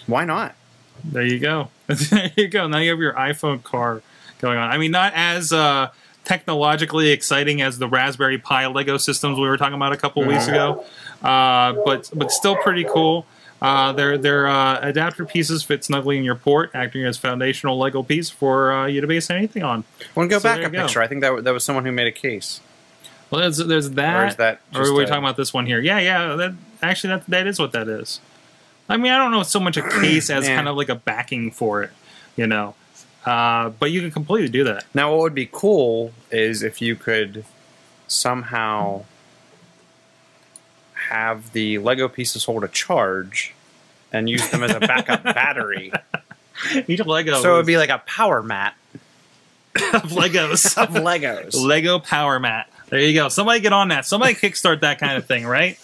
Why not? There you go. there you go. Now you have your iPhone car going on. I mean, not as uh, technologically exciting as the Raspberry Pi Lego systems we were talking about a couple weeks ago, uh, but but still pretty cool. Uh, their their uh, adapter pieces fit snugly in your port, acting as foundational Lego piece for uh, you to base anything on. Want to go So back a go. picture? I think that w- that was someone who made a case. Well, there's, there's that. Or is that? Or are we a- talking about this one here? Yeah, yeah. That actually that that is what that is. I mean, I don't know so much a case as Yeah. kind of like a backing for it, you know. Uh, but you can completely do that. Now, what would be cool is if you could somehow have the Lego pieces hold a charge and use them as a backup battery. Each Lego So it would be like a power mat of Legos. of Legos. Lego Power Mat. There you go. Somebody get on that. Somebody kickstart that kind of thing, right?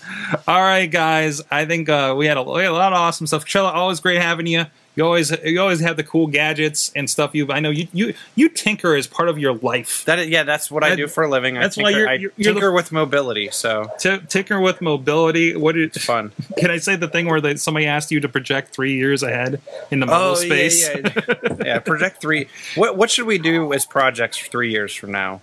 All right, guys. I think uh, we, had a, we had a lot of awesome stuff. Trella, always great having you. You always you always have the cool gadgets and stuff. You I know you you you tinker as part of your life. That is, yeah, that's what I That- do for a living. I that's why tinker, you're- I you're- you're tinker the- with mobility, so T- tinker with mobility. What it's fun. can I say the thing where they, somebody asked you to project three years ahead in the mobile space? Oh, yeah, yeah. yeah, project three. What what should we do as projects three years from now,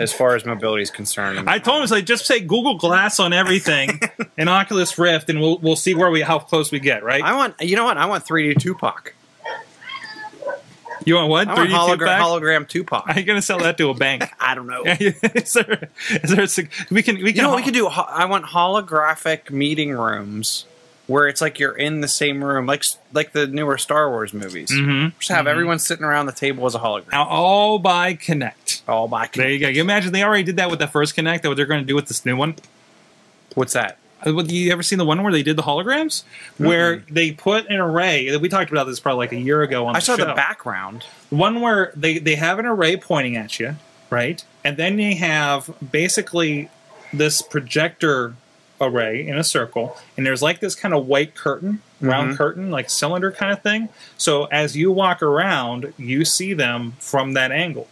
as far as mobility is concerned? I told him like just say Google Glass on everything and Oculus Rift, and we'll we'll see where we how close we get. Right? I want you know what I want 3D Tupac. you want what? I want 3D hologram, Tupac? hologram Tupac. Are you gonna sell that to a bank? I don't know. is there, is there a, we can we You know we could do? I want holographic meeting rooms where it's like you're in the same room, like like the newer Star Wars movies. Mhm. Just have everyone sitting around the table as a hologram. Now, all by Kinect. All by There you go. You imagine they already did that with the first Kinect. That what they're going to do with this new one? What's that? Uh, what- You ever seen the one where they did the holograms, where they put an array? We talked about this probably like a year ago on. I the saw the background. one where they they have an array pointing at you, right? And then they have basically this projector array in a circle, and there's like this kind of white curtain, round Mhm. curtain, like cylinder kind of thing. So as you walk around, you see them from that angle.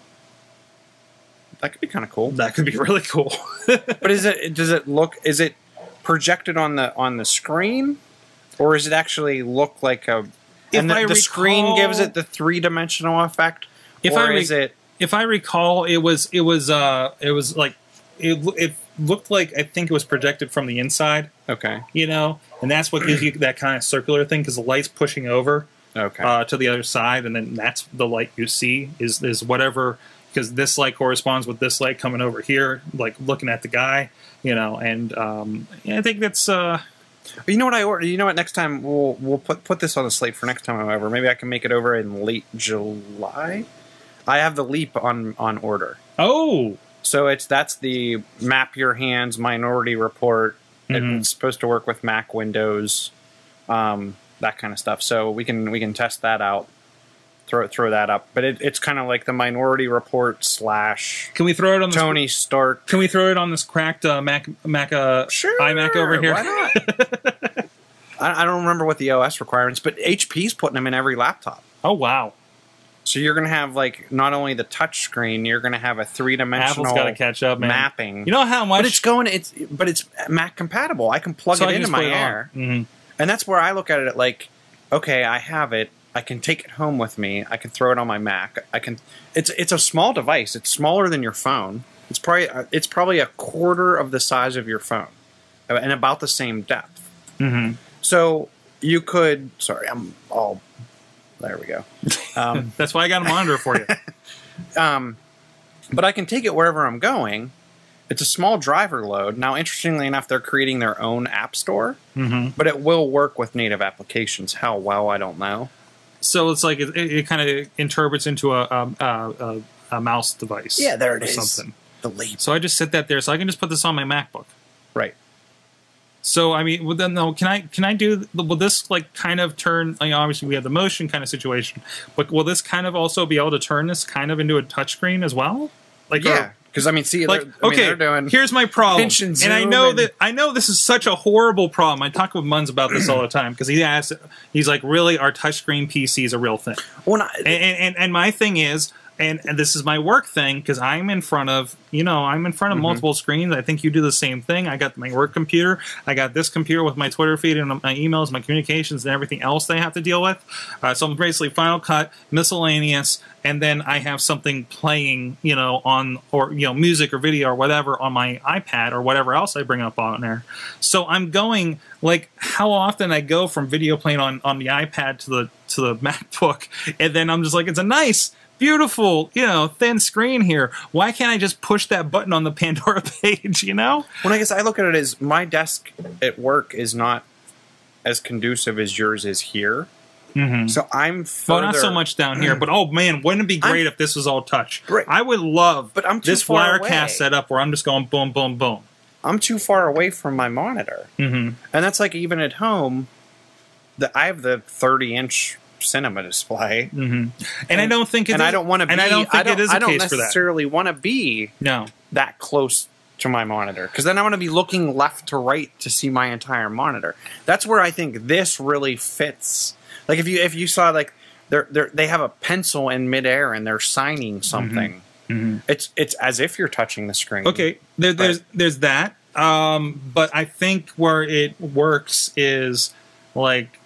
That could be kind of cool. That could be really cool. But is it? Does it look? Is it projected on the on the screen, or is it actually look like a if and the, I the screen gives it the three dimensional effect, If or I re- is it? if I recall, it was it was uh it was like it it looked like I think it was projected from the inside, Okay, you know, and that's what gives you that kind of circular thing because the light's pushing over okay, uh, to the other side, and then that's the light you see is is whatever because this light corresponds with this light coming over here, like looking at the guy, you know, and um, I think that's uh you know what I order? You know what? Next time we'll we'll put put this on the slate for next time I'm over. Maybe I can make it over in late July. I have the leap on on order. oh So it's that's the map your hands minority report. Mhm. It's supposed to work with Mac Windows, um, that kind of stuff. So we can we can test that out. Throw throw that up, but it, it's kind of like the minority report slash can we throw it on this, Tony Stark. Can we throw it on this cracked uh, Mac Mac uh, Sure, iMac over here? Why not? I, I don't remember what the OS requirements, but HP's putting them in every laptop. Oh wow, So you're going to have like not only the touch screen, you're going to have a three dimensional Apple's got to catch up, man. mapping. You know how much? but it's going. It's but it's Mac compatible. I can plug so it into my it. Air, Mhm. and that's where I look at it. Like, okay, I have it. I can take it home with me. I can throw it on my Mac. I can. It's it's a small device. It's smaller than your phone. It's probably it's probably a quarter of the size of your phone, and about the same depth. Mhm. So you could. Sorry, I'm all. There we go. Um, That's why I got a monitor for you. um, but I can take it wherever I'm going. It's a small driver load. Now, interestingly enough, they're creating their own app store, hmm but it will work with native applications. How well, I don't know. So it's like it, it kind of interprets into a, a, a, a, mouse device. Yeah, there it or is. Something. The leap. So I just set that there, so I can just put this on my MacBook. Right. So I mean, well, then no, can I can I do? Will this like kind of turn? Like, obviously, we have the motion kind of situation, but will this kind of also be able to turn this kind of into a touchscreen as well? Like, Yeah, because I mean, see, like they're, I mean, okay they're doing. here's my problem and and i know and- that i know this is such a horrible problem i talk with muns about this all the time because he asks he's like really our touchscreen pc is a real thing Well, I, and and, and my thing is and, and this is my work thing because i'm in front of you know i'm in front of multiple screens. I think you do the same thing. I got my work computer. I got this computer with my twitter feed and my emails my communications and everything else they have to deal with. Uh, so i'm basically final cut miscellaneous and then i have something playing you know on or you know music or video or whatever on my ipad or whatever else i bring up on there. So i'm going like how often i go from video playing on on the ipad to the to the macbook and then i'm just like it's a nice beautiful you know thin screen here why can't i just push that button on the pandora page you know when I guess I look at it as my desk at work is not as conducive as yours is here. mm-hmm. So I'm well not so much down here but oh man wouldn't it be great if this was all touch Right. i would love But I'm this wirecast setup where i'm just going boom boom boom I'm too far away from my monitor. mm-hmm. And that's like even at home, the I have the 30 inch cinema display, Mm-hmm. and, i don't think it and is- I don't want to be. and i don't think it is a I don't case for that necessarily want to be no that close to my monitor because then I want to be looking left to right to see my entire monitor. That's where I think this really fits. Like if you if you saw like they're, they're they have a pencil in midair and they're signing something. Mhm. It's it's as if you're touching the screen. Okay, there, there's there's that. Um, but I think where it works is like,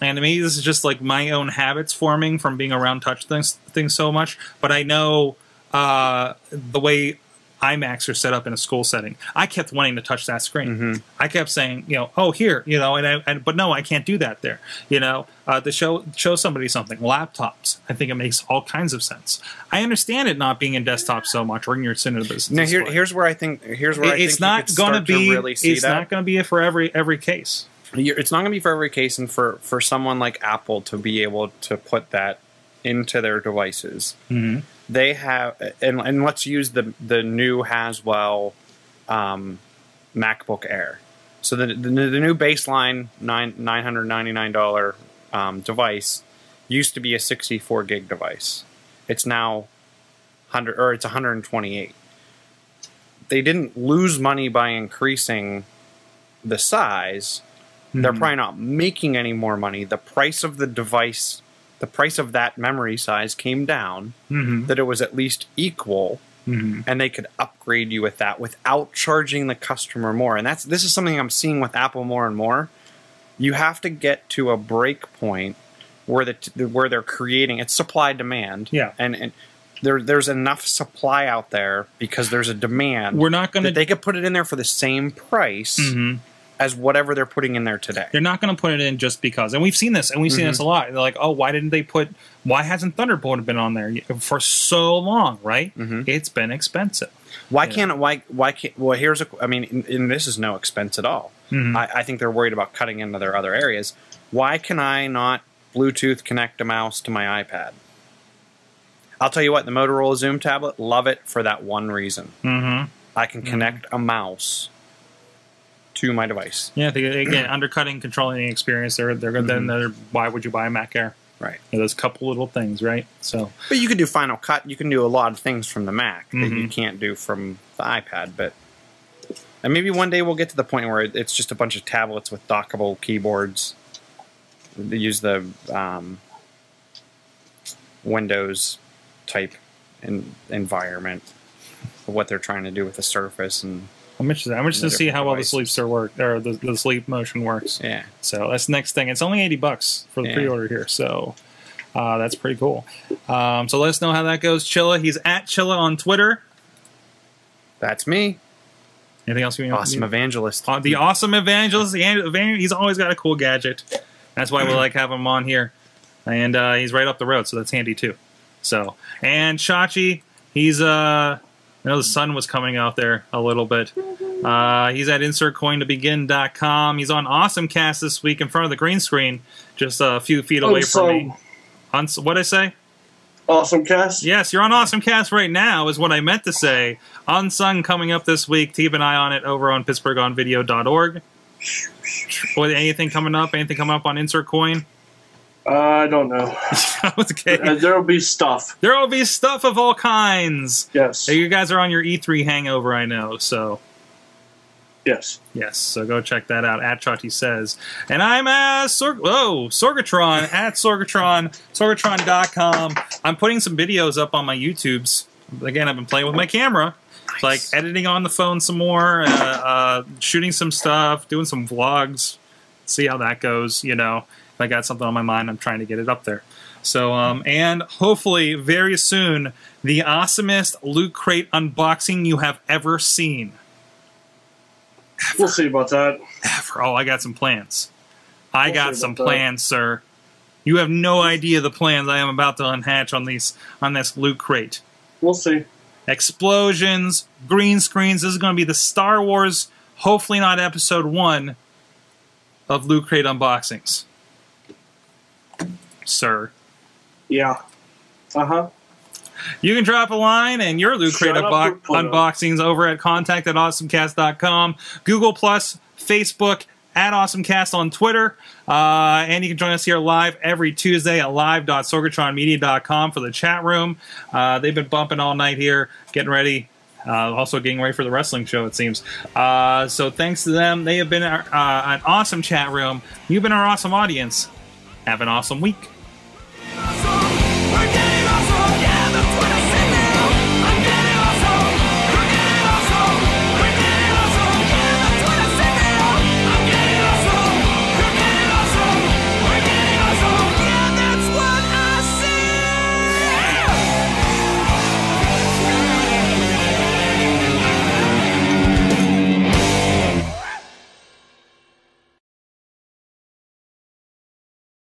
and to me, this is just like my own habits forming from being around touch things things so much. But I know uh, the way iMacs are set up in a school setting. I kept wanting to touch that screen. Mhm. I kept saying, you know, oh here, you know, and I, and but no, I can't do that there. You know, uh, to show show somebody something. Laptops, I think it makes all kinds of sense. I understand it not being in desktop so much or in your cinemas. Now here, here's where I think here's where I It- it's not going to be. really it's that. not going to be for every every case. You're- it's not going to be for every case, and for for someone like Apple to be able to put that into their devices, Mm-hmm. they have. And, and let's use the the new Haswell um, MacBook Air. So the, the the new baseline nine nine hundred ninety nine dollar um, device used to be a sixty four gig device. It's now hundred or it's one hundred and twenty eight. They didn't lose money by increasing the size. They're Mhm. probably not making any more money. The price of the device, the price of that memory size came down. Mm-hmm. That it was at least equal Mm-hmm. and they could upgrade you with that without charging the customer more. And that's this is something I'm seeing with Apple more and more. You have to get to a break point where the where they're creating it's supply demand. Yeah. and and there there's enough supply out there because there's a demand. We're not going to. they could put it in there for the same price Mhm. As whatever they're putting in there today. They're not going to put it in just because. And we've seen this, and we've seen Mm-hmm. this a lot. They're like, oh, why didn't they put? Why hasn't Thunderbolt been on there for so long? Right? Mm-hmm. It's been expensive. Why Yeah. can't why why can't well here's a I mean and, this is no expense at all. Mhm. I, I think they're worried about cutting into their other areas. Why can I not Bluetooth connect a mouse to my iPad? I'll tell you what, the Motorola Xoom tablet, love it for that one reason. Mm-hmm. I can connect a mouse to my device. Yeah, they, again, undercutting, controlling the experience. They're they're good. Then they're, why would you buy a Mac Air? Right. You know, those couple little things, right? So But you can do Final Cut. You can do a lot of things from the Mac that you Mhm. can't do from the iPad. But and maybe one day we'll get to the point where it's just a bunch of tablets with dockable keyboards. They use the um, Windows type in, environment of what they're trying to do with the Surface and I'm interested. I'm interested to see how well the sleep stir work or the, the Leap Motion works. yeah. So that's the next thing. It's only eighty bucks for the Yeah. pre-order here, so uh, that's pretty cool. Um, so let us know how that goes. Chilla, he's at Chilla on Twitter. That's me, Anything else you want? awesome evangelist. Uh, the awesome evangelist. the He's always got a cool gadget. That's why we like having him on here, and uh, he's right up the road, so that's handy too. So and Shachi, he's uh, I know the sun was coming out there a little bit. Uh, he's at insertcointobegin.com. He's on Awesome Cast this week in front of the green screen, just a few feet away from me. Unsung, Uns- what I say? awesome cast. Yes, you're on Awesome Cast right now, is what I meant to say. Unsung coming up this week. Keep an eye on it over on PittsburghOnVideo.org. What, anything coming up? Anything coming up on Insert Coin? I don't know. okay. Uh, there will be stuff. There will be stuff of all kinds. Yes. Hey, You guys are on your E3 hangover, I know. So Yes. yes, so go check that out. At Chachi says, and I'm at Sorg- oh Sorgatron at Sorgatron Sorgatron.com. I'm putting some videos up on my YouTubes. Again, I've been playing with my camera. It's like editing on the phone some more, uh, uh, shooting some stuff, doing some vlogs. See how that goes. You know, if I got something on my mind, I'm trying to get it up there. So, um, and hopefully very soon, the awesomest loot crate unboxing you have ever seen. We'll see about that. Ever. Oh, I got some plans. I We'll got some about that. plans, sir. You have no idea the plans I am about to unhatch on these on this loot crate. We'll see. explosions, green screens. This is going to be the Star Wars, hopefully not episode one, of Loot Crate unboxings. Sir. Yeah. Uh huh. You can drop a line and your Loot Crate unbo- unboxings over at contact at awesomecast.com, Google Plus, Facebook, at awesomecast on Twitter. Uh, and you can join us here live every Tuesday at live.sorgatronmedia.com for the chat room. Uh, they've been bumping all night here, getting ready. Uh, also getting ready for the wrestling show, it seems. Uh, so thanks to them. They have been our, uh, an awesome chat room. You've been our awesome audience. Have an awesome week. So